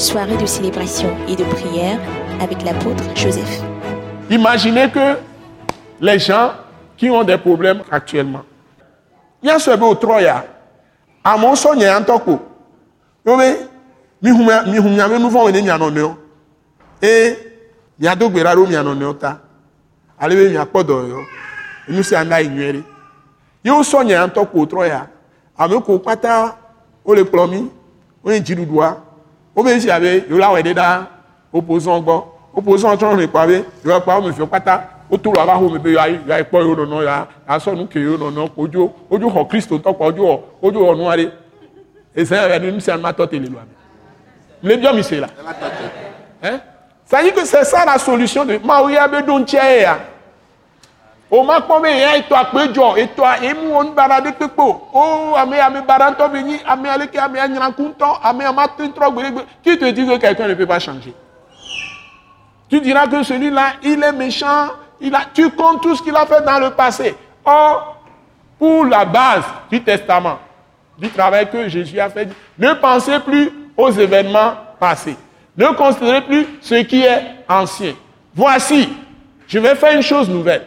soirée de célébration et de prière avec l'apôtre Joseph. Imaginez que les gens qui ont des problèmes actuellement. Y a ce beau Troya. À mon son, il y a un toko. Vous voyez, mi humia mi humia me nous vont venir mi Et il y a d'autres beraro mi anonyo ta. Allez mi apodo yo. Nous c'est anda ignoré. Yo son il y a un toko Troya. Ame ko pata o le plomi. O ni jirudoa. O be si abe yo la wede da opposant gbo. Opposant tron le pavé. Yo pa o me fi pata woto lɔ ava home be ya ya kpɔ yewo nɔnɔ ya asɔ nu ke yewo nɔnɔ odzo odzo xɔ kristo tɔkpɔ odzo xɔ odzo xɔ nua ɖe ese ya nu sia nu ma tɔ te le lo ami le biɔ mi se la hein ça dit que c'est ça la solution de ma ya be do ŋutia ye ya o ma etɔ akpe dzɔ etɔ emu wɔnu bara de kpekpe o ame ame bara ŋutɔ nyi ame aleke ame anyraku ŋutɔ te qui te dit que quelqu'un ne peut pas changer? Tu diras que celui-là il est méchant il a, tu comptes tout ce qu'il a fait dans le passé. Or, pour la base du testament, du travail que Jésus a fait, ne pensez plus aux événements passés. Ne considérez plus ce qui est ancien. Voici, je vais faire une chose nouvelle.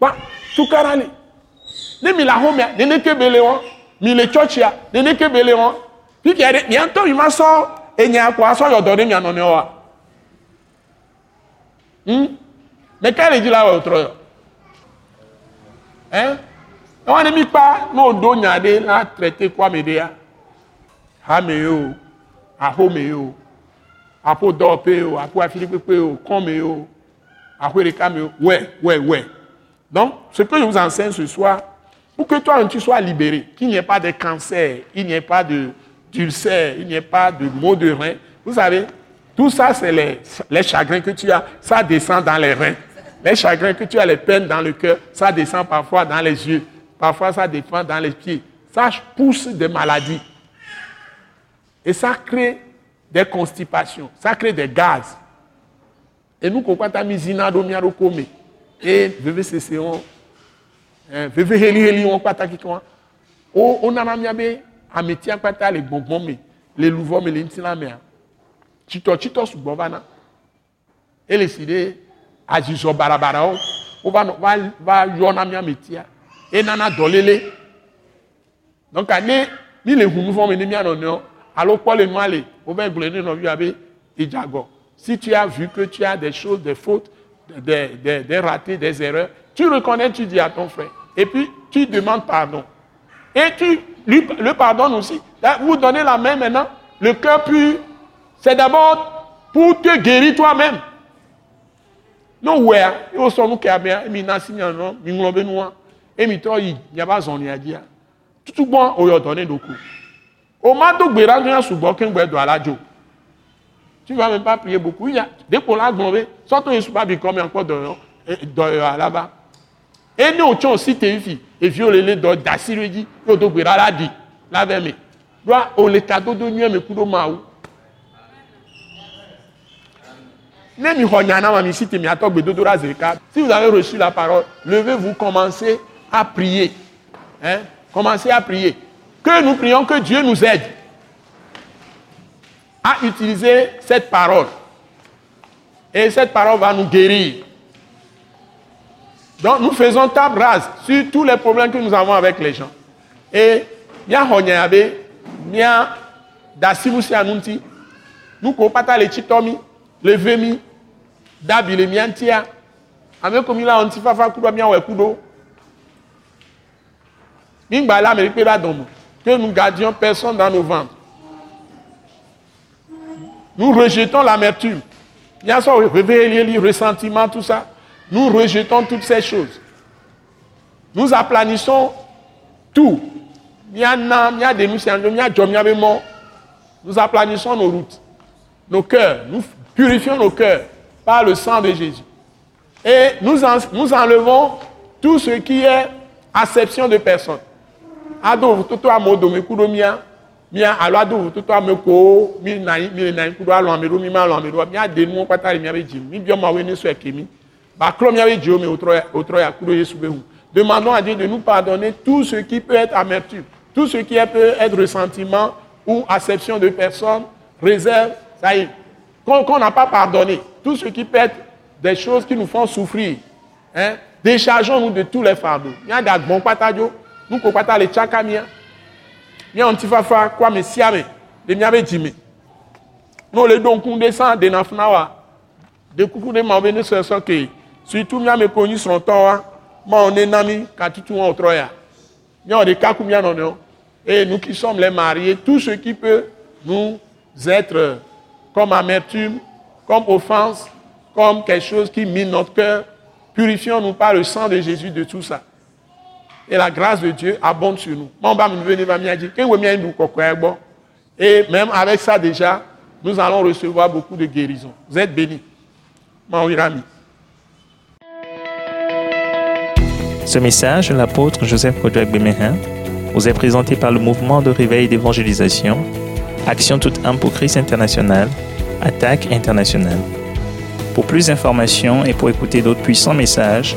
nyi kpa tukara li ne mi le axomea neneke be le wɔn mi le tsɔtsia neneke be le wɔn pikia ɖe miatɔ yi ma sɔ enya kɔ asɔ yɔdɔ ɖe mia nɔnɔewo wa. Hmm? Mais quel est là autre Hein On ne mis pas nos dos nyade na traité quoi me dia. Ha me yo. A ho me yo. A po do pe yo, a po afili pe yo, kon me yo. A ho re me yo. Ouais, ouais, ouais. Donc, ce que je vous enseigne ce soir, pour que toi tu sois libéré, qu'il n'y ait pas de cancer, il n'y ait pas de d'ulcère, il n'y ait pas de maux de rein. Vous savez, tout ça, c'est les, chagrins que tu as, ça descend dans les reins. Les chagrins que tu as, les peines dans le cœur, ça descend parfois dans les yeux. Parfois, ça descend dans les pieds. Ça pousse des maladies. Et ça crée des constipations. Ça crée des gaz. Et nous, quand on misina do miaro kome. Et veve sese on. Veve heli heli on kwata kikwa. O on a miabe ametia kwata les bonbons me. Les louvres me les ntina me tsitɔ tsitɔ sugbɔ va na ele si ɖe azizɔ barabarawo wova nɔ va va yɔna mía me tia enana dɔléle donc ne mi le hu nufɔ me ne mía nɔnɔewo alo kpɔ le nua le wova gblɔ ne nɔvia be idzagɔ si tu as vu que tu as des choses des fautes des des des ratés des erreurs tu reconnais tu dis à ton frère et puis tu demandes pardon et tu lui le pardonnes aussi vous donnez la main maintenant le cœur pur c'est d'abord pour te guérir toi-même. Non, ouais, il son abia, mi na si non, mi nglobe noa, et mi to yi, ya ba zon ya dia. Tout bon o yo donner doku. O ma do gbera ngan sugbon ken gbe do alajo. Tu vas même pas prier beaucoup. Il y a dès qu'on l'a globé, sortons une pas comme encore de de là-bas. Et nous on aussi te fi, et violer les yo do gbera la di. La veme. Doit o le cadeau de nuit me kudo maou. Si vous avez reçu la parole, levez-vous, commencez à prier. Hein? Commencez à prier. Que nous prions que Dieu nous aide à utiliser cette parole. Et cette parole va nous guérir. Donc nous faisons table rase sur tous les problèmes que nous avons avec les gens. Et bien, bien, nous compatons les chitomi, les vemi, dabi le miantia ame komi la ŋuti fafa kudo miawɔ kudo mingba la dɔn que nous gardions personne dans nos ventres nous rejetons l'amertume. Bien sûr ressentiment tout ça. Nous rejetons toutes ces choses. Nous aplanissons tout. Nous aplanissons nos routes, nos cœurs, nous purifions nos cœurs par le sang de Jésus. Et nous, en- nous enlevons tout ce qui est acception de personne. Mia alo ado toto ame ko mi na mi le na kudo alo ame do mi ma alo ame do mia de nu pata le be jim. Mi bio ma we ni so ekemi. Ba klo mia be jio me otro ya kudo Yesu be hu. Demandons à Dieu de nous pardonner tout ce qui peut être amertume, tout ce qui peut être ressentiment ou acception de personne, réserve, ça y est. Qu'on n'a pas pardonné, tout ce qui peut être des choses qui nous font souffrir, hein, déchargeons-nous de tous les fardeaux. Nous ko pata le chaka mia. Il y a un petit fafa quoi me siame, de mia be jimi. Nous le don kunde sans de na fnawa. De kuku de ma bene so so ke. Surtout mia me koni son toa, ma on est nami ka tutu on troya. Il y a des cas comme il y en a, non. Et nous qui sommes les mariés, tout ce qui peut nous être comme amertume, comme offense, comme quelque chose qui mine notre cœur, purifions-nous par le sang de Jésus de tout ça. Et la grâce de Dieu abonde sur nous. Et même avec ça déjà, nous allons recevoir beaucoup de guérisons. Vous êtes bénis. Ce message de l'apôtre Joseph Kodouak Bemehin vous est présenté par le mouvement de réveil d'évangélisation, Action toute âme pour Christ international, Attaque internationale. Pour plus d'informations et pour écouter d'autres puissants messages,